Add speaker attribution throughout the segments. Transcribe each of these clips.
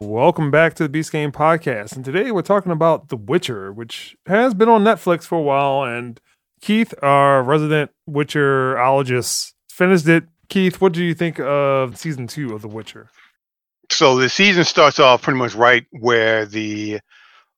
Speaker 1: welcome back to the Beast Game Podcast. And today we're talking about The Witcher, which has been on Netflix for a while. And Keith, our resident Witcherologist, finished it. Keith, what do you think of season two of The Witcher?
Speaker 2: So the season starts off pretty much right where the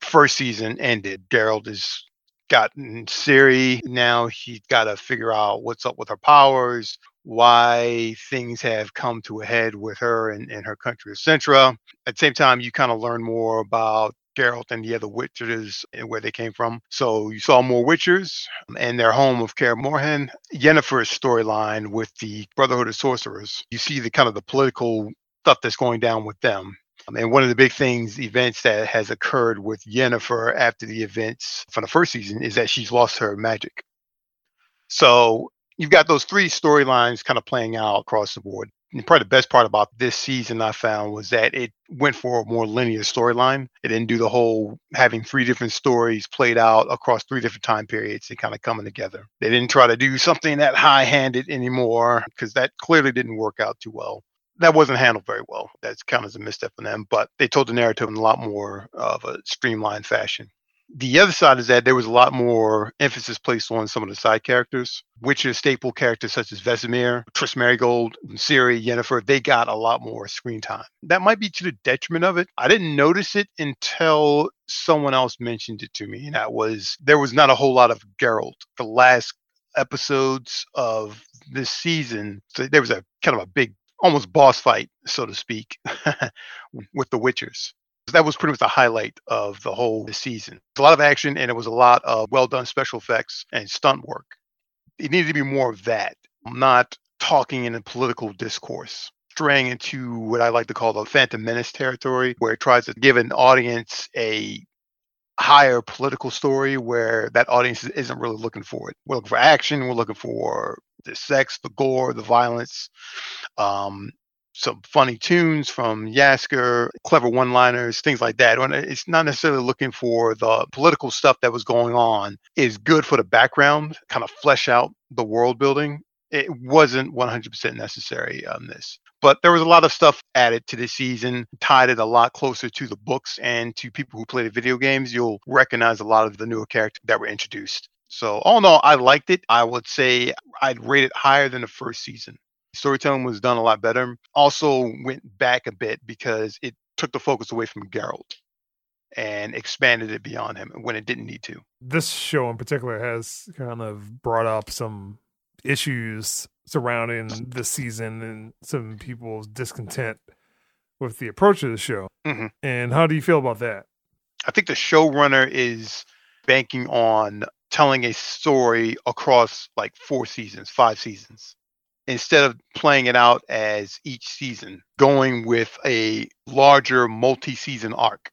Speaker 2: first season ended. Geralt has gotten Ciri. Now he's got to figure out what's up with her powers, why things have come to a head with her and, and her country of Cintra. At the same time, you kind of learn more about Geralt and the other witches and where they came from. So you saw more Witchers and their home of Kaer Morhen. Yennefer's storyline with the Brotherhood of Sorcerers. You see the kind of the political stuff that's going down with them. And one of the big things, events that has occurred with Yennefer after the events from the first season is that she's lost her magic. So you've got those three storylines kind of playing out across the board. And probably the best part about this season I found was that it went for a more linear storyline. It didn't do the whole having three different stories played out across three different time periods and kind of coming together. They didn't try to do something that high handed anymore because that clearly didn't work out too well. That wasn't handled very well. That's kind of a misstep on them, but they told the narrative in a lot more of a streamlined fashion the other side is that there was a lot more emphasis placed on some of the side characters, which are staple characters such as Vesemir, Triss Merigold, Ciri, Yennefer. They got a lot more screen time. That might be to the detriment of it. I didn't notice it until someone else mentioned it to me, and that was there was not a whole lot of Geralt. The last episodes of this season, so there was a kind of a big almost boss fight, so to speak, with the Witchers that was pretty much the highlight of the whole season. a lot of action and it was a lot of well done special effects and stunt work. It needed to be more of that, not talking in a political discourse, straying into what I like to call the Phantom Menace territory, where it tries to give an audience a higher political story where that audience isn't really looking for it. We're looking for action, we're looking for the sex, the gore, the violence. Um, some funny tunes from Jaskier, clever one liners, things like that. It's not necessarily looking for the political stuff that was going on, is good for the background, kind of flesh out the world building. It wasn't 100% necessary on this. But there was a lot of stuff added to this season, tied it a lot closer to the books and to people who play the video games. You'll recognize a lot of the newer characters that were introduced. So, all in all, I liked it. I would say I'd rate it higher than the first season storytelling was done a lot better. Also went back a bit because it took the focus away from Geralt and expanded it beyond him when it didn't need to.
Speaker 1: This show in particular has kind of brought up some issues surrounding this season and some people's discontent with the approach of the show. Mm-hmm. And how do you feel about that?
Speaker 2: I think the showrunner is banking on telling a story across like four seasons, five seasons instead of playing it out as each season, going with a larger multi season arc.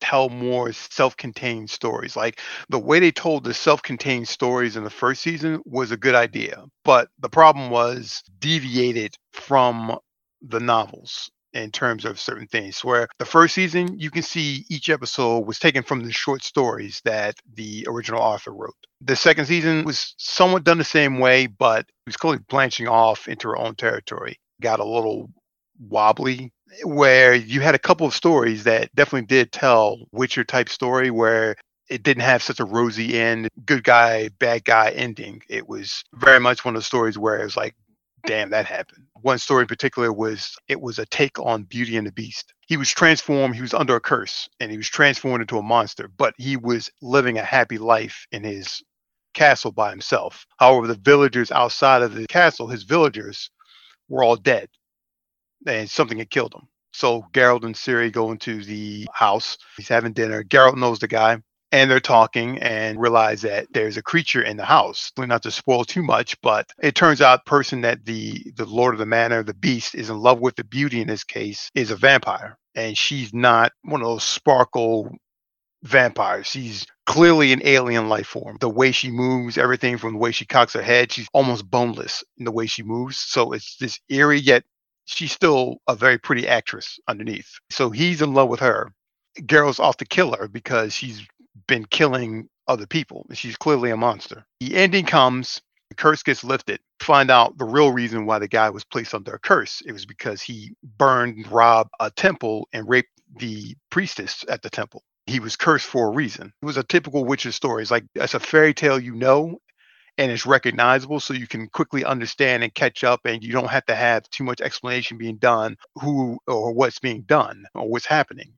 Speaker 2: Tell more self contained stories. Like the way they told the self contained stories in the first season was a good idea. But the problem was deviated from the novels in terms of certain things. Where the first season, you can see each episode was taken from the short stories that the original author wrote. The second season was somewhat done the same way, but it was clearly branching off into her own territory. Got a little wobbly where you had a couple of stories that definitely did tell Witcher type story where it didn't have such a rosy end, good guy, bad guy ending. It was very much one of the stories where it was like damn, that happened. One story in particular was it was a take on Beauty and the Beast. He was transformed, he was under a curse, and he was transformed into a monster, but he was living a happy life in his castle by himself. However, the villagers outside of the castle, his villagers, were all dead, and something had killed them. So Geralt and Ciri go into the house. He's having dinner. Geralt knows the guy and they're talking and realize that there's a creature in the house. Not to spoil too much, but it turns out person that the the Lord of the Manor, the beast, is in love with the beauty in this case is a vampire, and she's not one of those sparkle vampires. She's clearly an alien life form. The way she moves, everything from the way she cocks her head, she's almost boneless in the way she moves. So it's this eerie yet she's still a very pretty actress underneath. So he's in love with her. Geralt's off to kill her because she's been killing other people. She's clearly a monster. The ending comes, the curse gets lifted. Find out the real reason why the guy was placed under a curse. It was because he burned, robbed a temple, and raped the priestess at the temple. He was cursed for a reason. It was a typical Witcher story. It's like it's a fairy tale you know, and it's recognizable, so you can quickly understand and catch up, and you don't have to have too much explanation being done who or what's being done or what's happening.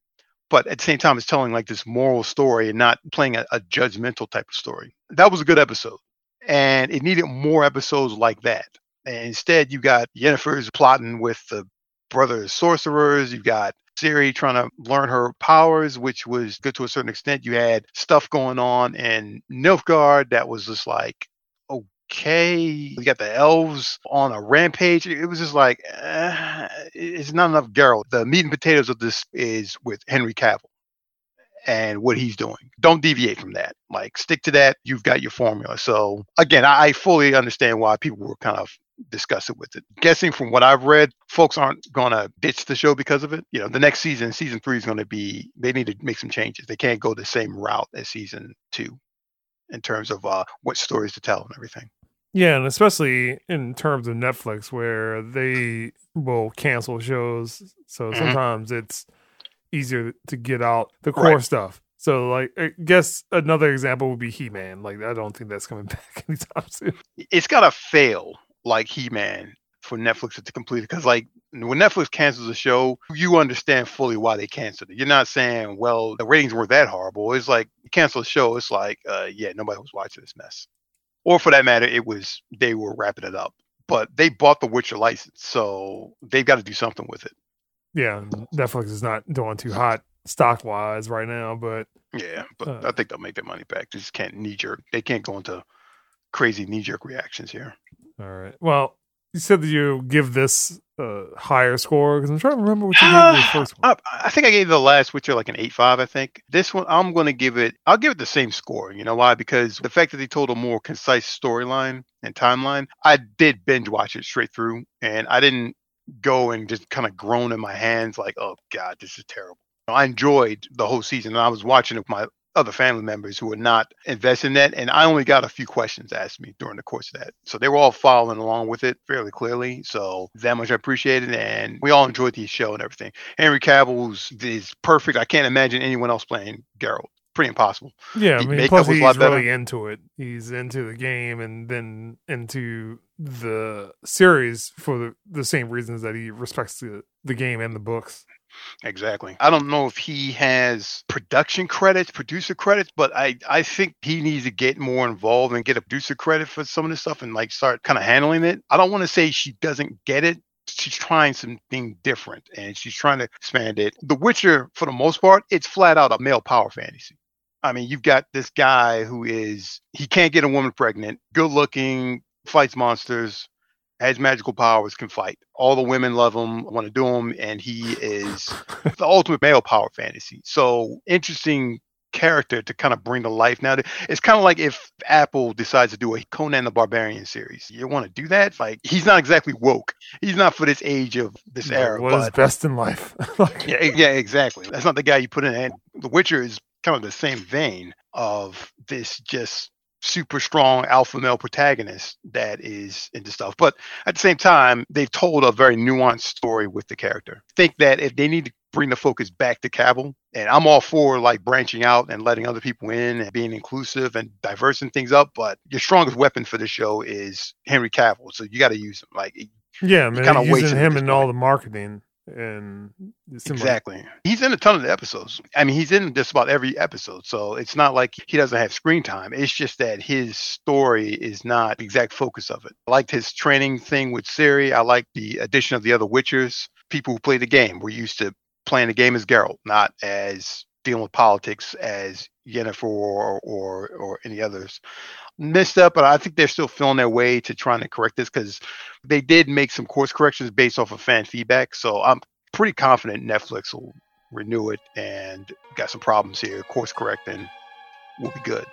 Speaker 2: But at the same time, it's telling like this moral story and not playing a, a judgmental type of story. That was a good episode, and it needed more episodes like that. And instead, you got Yennefer's plotting with the brothers sorcerers. You've got Ciri trying to learn her powers, which was good to a certain extent. You had stuff going on in Nilfgaard that was just like, okay. You got the elves on a rampage. It was just like, uh, it's not enough Geralt. The meat and potatoes of this is with Henry Cavill and what he's doing. Don't deviate from that. Like stick to that. You've got your formula. So again, I, fully understand why people were kind of disgusted with it. Guessing from what I've read, folks aren't to ditch the show because of it. You know, the next season, season three is to be, they need to make some changes. They can't go the same route as season two in terms of uh, what stories to tell and everything.
Speaker 1: Yeah, and especially in terms of Netflix, where they will cancel shows. So
Speaker 2: Mm-hmm.
Speaker 1: sometimes it's easier to get out the core
Speaker 2: Right.
Speaker 1: stuff. So, like, I guess another example would be He Man. Like, I don't think that's coming back anytime soon.
Speaker 2: It's got to fail like He Man for Netflix to complete it. Because, like, when Netflix cancels a show, you understand fully why they canceled it. You're not saying, well, the ratings weren't that horrible. It's like, you cancel a show, it's like, uh, yeah, nobody was watching this mess. Or for that matter, it was, they were wrapping it up. But they bought the Witcher license, so they've got to do something with it.
Speaker 1: Yeah, Netflix is not doing too hot stock wise right now, but
Speaker 2: Yeah, but
Speaker 1: Uh.
Speaker 2: I think they'll make their money back. They just can't knee jerk. They can't go into crazy knee jerk reactions here.
Speaker 1: all right. Well, you said that you give this a higher score because I'm trying to remember what you gave the first one.
Speaker 2: I, I think I gave the last Witcher like an eight five. I think this one I'm going to give it. I'll give it the same score. You know why? Because the fact that they told a more concise storyline and timeline. I did binge watch it straight through, and I didn't go and just kind of groan in my hands like, "Oh God, this is terrible." I enjoyed the whole season, and I was watching it with my other family members who were not invested in that, and I only got a few questions asked me during the course of that. So they were all following along with it fairly clearly. So that much I appreciate it, and we all enjoyed the show and everything. Henry Cavill's is perfect. I can't imagine anyone else playing Geralt. Pretty impossible.
Speaker 1: Yeah, I mean, plus he's
Speaker 2: better.
Speaker 1: really into it. He's into the game and then into the series for the, the same reasons that he respects the, the game and the books.
Speaker 2: Exactly. I don't know if he has production credits, producer credits, but I, I think he needs to get more involved and get a producer credit for some of this stuff and like start kind of handling it. I don't want to say she doesn't get it. She's trying something different and she's trying to expand it. The Witcher, for the most part, it's flat out a male power fantasy. I mean, you've got this guy who is, he can't get a woman pregnant, good looking, fights monsters, has magical powers, can fight. All the women love him, want to do him, and he is the ultimate male power fantasy. So interesting character to kind of bring to life now. It's kind of like if Apple decides to do a Conan the Barbarian series. You want to do that? Like he's not exactly woke. He's not for this age of this
Speaker 1: Like,
Speaker 2: era.
Speaker 1: what is
Speaker 2: but
Speaker 1: best in life?
Speaker 2: Yeah, yeah, exactly. That's not the guy you put in. And The Witcher is kind of the same vein of this just super strong alpha male protagonist that is into stuff. But at the same time, they've told a very nuanced story with the character. I think that if they need to bring the focus back to Cavill, and I'm all for like branching out and letting other people in and being inclusive and diversing things up, but your strongest weapon for the show is Henry Cavill. So you got to use him. Like
Speaker 1: yeah, I mean,
Speaker 2: kinda
Speaker 1: using him in all the marketing and
Speaker 2: Exactly. He's in a ton of the episodes. I mean, he's in just about every episode. So it's not like he doesn't have screen time. It's just that his story is not the exact focus of it. I liked his training thing with Ciri. I like the addition of the other Witchers. People who play the game were used to playing the game as Geralt, not as dealing with politics as Yennefer or or, or any others. Missed up, but I think they're still feeling their way to trying to correct this because they did make some course corrections based off of fan feedback. So I'm pretty confident Netflix will renew it and got some problems here, course correct, and we'll be good.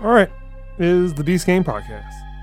Speaker 1: All right, is the Beast Game Podcast.